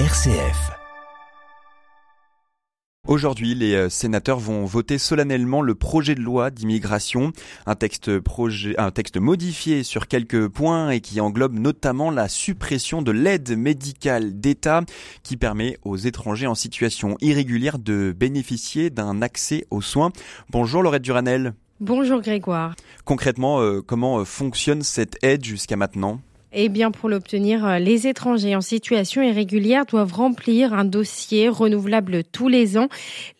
RCF. Aujourd'hui, les euh, sénateurs vont voter solennellement le projet de loi d'immigration, un texte projet, un texte modifié sur quelques points et qui englobe notamment la suppression de l'aide médicale d'État qui permet aux étrangers en situation irrégulière de bénéficier d'un accès aux soins. Bonjour Laurette Duranel. Bonjour Grégoire. Concrètement, euh, comment euh, fonctionne cette aide jusqu'à maintenant? Eh bien, pour l'obtenir, euh, les étrangers en situation irrégulière doivent remplir un dossier renouvelable tous les ans.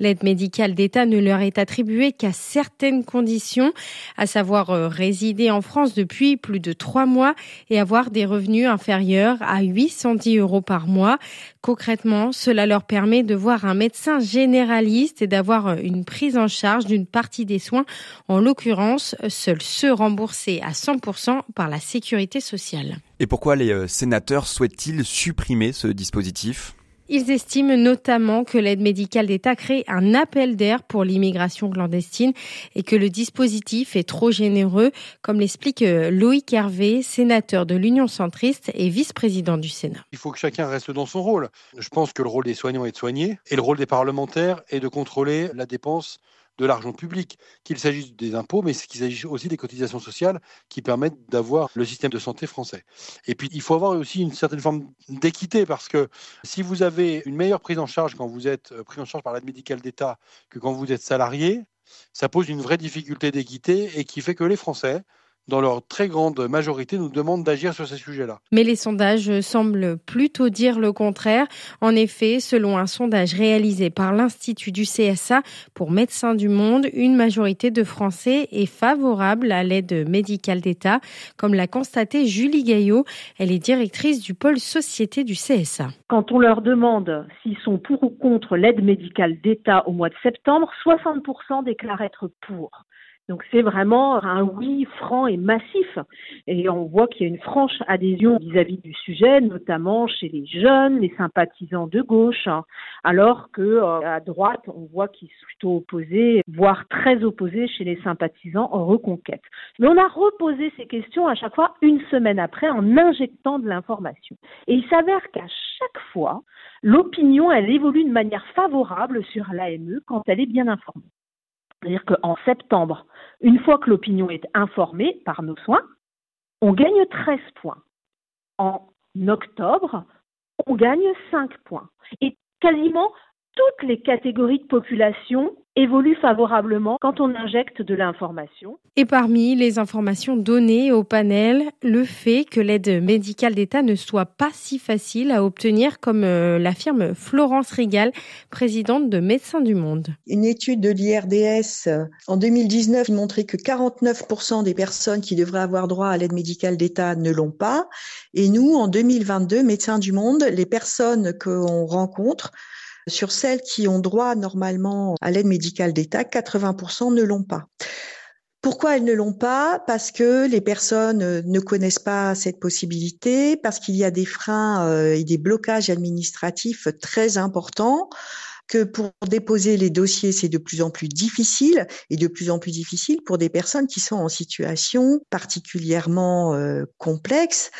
L'aide médicale d'État ne leur est attribuée qu'à certaines conditions, à savoir euh, résider en France depuis plus de trois mois et avoir des revenus inférieurs à 810 euros par mois. Concrètement, cela leur permet de voir un médecin généraliste et d'avoir euh, une prise en charge d'une partie des soins, en l'occurrence, seuls ceux remboursés à 100% par la sécurité sociale. Et pourquoi les euh, sénateurs souhaitent-ils supprimer ce dispositif? Ils estiment notamment que l'aide médicale d'État crée un appel d'air pour l'immigration clandestine et que le dispositif est trop généreux, comme l'explique euh, Loïc Hervé, sénateur de l'Union centriste et vice-président du Sénat. Il faut que chacun reste dans son rôle. Je pense que le rôle des soignants est de soigner et le rôle des parlementaires est de contrôler la dépense de l'argent public, qu'il s'agisse des impôts, mais qu'il s'agisse aussi des cotisations sociales qui permettent d'avoir le système de santé français. Et puis, il faut avoir aussi une certaine forme d'équité, parce que si vous avez une meilleure prise en charge quand vous êtes euh, pris en charge par l'aide médicale d'État que quand vous êtes salarié, ça pose une vraie difficulté d'équité et qui fait que les Français dans leur très grande majorité, nous demandent d'agir sur ces sujets-là. Mais les sondages semblent plutôt dire le contraire. En effet, selon un sondage réalisé par l'Institut du CSA pour Médecins du Monde, une majorité de Français est favorable à l'aide médicale d'État, comme l'a constaté Julie Gaillot. Elle est directrice du pôle société du CSA. Quand on leur demande s'ils sont pour ou contre l'aide médicale d'État au mois de septembre, 60% déclarent être pour. Donc c'est vraiment un oui franc et massif. Et on voit qu'il y a une franche adhésion vis-à-vis du sujet, notamment chez les jeunes, les sympathisants de gauche, hein. alors que euh, à droite, on voit qu'ils sont plutôt opposés, voire très opposés chez les sympathisants en reconquête. Mais on a reposé ces questions à chaque fois une semaine après en injectant de l'information. Et il s'avère qu'à chaque fois, l'opinion, elle évolue de manière favorable sur l'AME quand elle est bien informée. C'est-à-dire qu'en septembre, une fois que l'opinion est informée par nos soins, on gagne 13 points. En octobre, on gagne 5 points. Et quasiment toutes les catégories de population évolue favorablement quand on injecte de l'information. Et parmi les informations données au panel, le fait que l'aide médicale d'État ne soit pas si facile à obtenir comme euh, l'affirme Florence Rigal, présidente de Médecins du Monde. Une étude de l'IRDS euh, en 2019 montrait que 49% des personnes qui devraient avoir droit à l'aide médicale d'État ne l'ont pas. Et nous, en 2022, Médecins du Monde, les personnes qu'on rencontre, sur celles qui ont droit normalement à l'aide médicale d'État, 80% ne l'ont pas. Pourquoi elles ne l'ont pas? Parce que les personnes euh, ne connaissent pas cette possibilité, parce qu'il y a des freins euh, et des blocages administratifs très importants que pour déposer les dossiers, c'est de plus en plus difficile et de plus en plus difficile pour des personnes qui sont en situation particulièrement euh, complexe,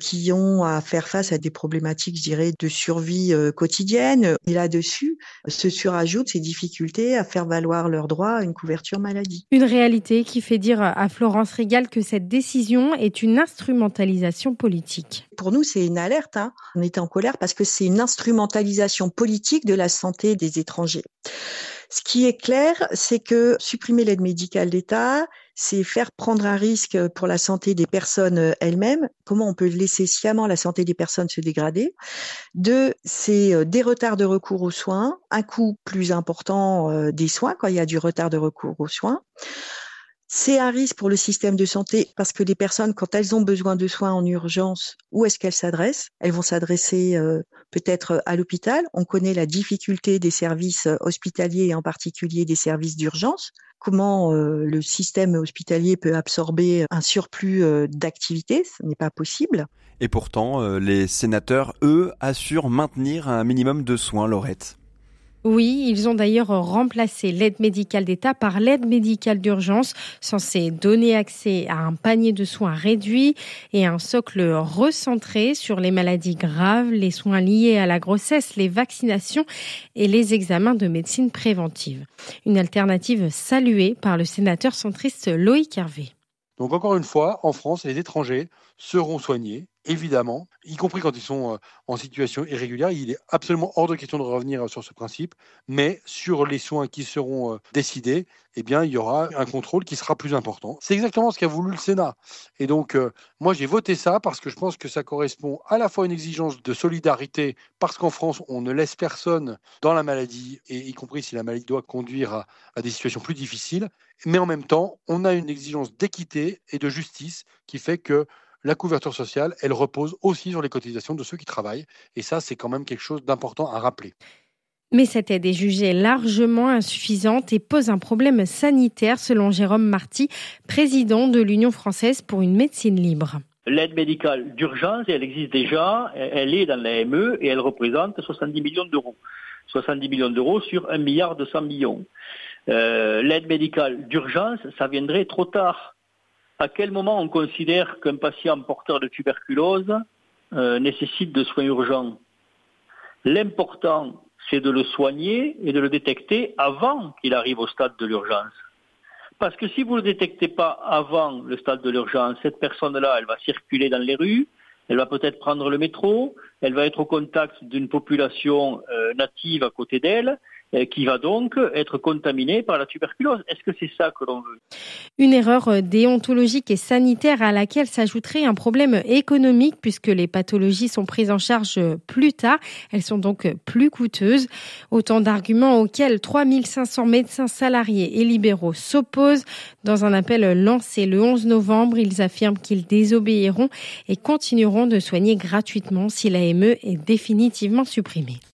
qui ont à faire face à des problématiques, je dirais, de survie euh, quotidienne. Et là-dessus, se surajoutent ces difficultés à faire valoir leurs droits à une couverture maladie. Une réalité qui fait dire à Florence Régal que cette décision est une instrumentalisation politique. Pour nous, c'est une alerte. Hein. On était en colère parce que c'est une instrumentalisation politique de la santé des étrangers. Ce qui est clair, c'est que supprimer l'aide médicale d'État, c'est faire prendre un risque pour la santé des personnes elles-mêmes. Comment on peut laisser sciemment la santé des personnes se dégrader? Deux, c'est euh, des retards de recours aux soins, un coût plus important euh, des soins quand il y a du retard de recours aux soins. C'est un risque pour le système de santé parce que les personnes, quand elles ont besoin de soins en urgence, où est-ce qu'elles s'adressent? Elles vont s'adresser euh, peut-être à l'hôpital. On connaît la difficulté des services euh, hospitaliers et en particulier des services d'urgence. Comment euh, le système hospitalier peut absorber un surplus d'activité Ce n'est pas possible. Et pourtant, les sénateurs, eux, assurent maintenir un minimum de soins, Laurette. Oui, ils ont d'ailleurs remplacé l'aide médicale d'État par l'aide médicale d'urgence, censée donner accès à un panier de soins réduit et un socle recentré sur les maladies graves, les soins liés à la grossesse, les vaccinations et les examens de médecine préventive. Une alternative saluée par le sénateur centriste Loïc Hervé. Donc encore une fois, en France, les étrangers seront soignés évidemment, y compris quand ils sont euh, en situation irrégulière. Il est absolument hors de question de revenir sur ce principe, mais sur les soins qui seront euh, décidés, eh bien, il y aura un contrôle qui sera plus important. C'est exactement ce qu'a voulu le Sénat. Et donc, euh, moi, j'ai voté ça parce que je pense que ça correspond à la fois à une exigence de solidarité, parce qu'en France, on ne laisse personne dans la maladie, et y compris si la maladie doit conduire à, à des situations plus difficiles, mais en même temps, on a une exigence d'équité et de justice qui fait que la couverture sociale, elle repose aussi sur les cotisations de ceux qui travaillent. Et ça, c'est quand même quelque chose d'important à rappeler. Mais cette aide est jugée largement insuffisante et pose un problème sanitaire, selon Jérôme Marty, président de l'Union française pour une médecine libre. L'aide médicale d'urgence, elle existe déjà, elle est dans l'AME et elle représente 70 millions d'euros. 70 millions d'euros sur 1 milliard 200 millions. Euh, l'aide médicale d'urgence, ça viendrait trop tard à quel moment on considère qu'un patient porteur de tuberculose euh, nécessite de soins urgents? L'important, c'est de le soigner et de le détecter avant qu'il arrive au stade de l'urgence. Parce que si vous ne le détectez pas avant le stade de l'urgence, cette personne-là, elle va circuler dans les rues, elle va peut-être prendre le métro, elle va être au contact d'une population euh, native à côté d'elle, qui va donc être contaminé par la tuberculose. Est-ce que c'est ça que l'on veut? Une erreur euh, déontologique et sanitaire à laquelle s'ajouterait un problème économique puisque les pathologies sont prises en charge plus tard. Elles sont donc plus coûteuses. Autant d'arguments auxquels 3500 médecins salariés et libéraux s'opposent. Dans un appel lancé le 11 novembre, ils affirment qu'ils désobéiront et continueront de soigner gratuitement si l'AME est définitivement supprimée.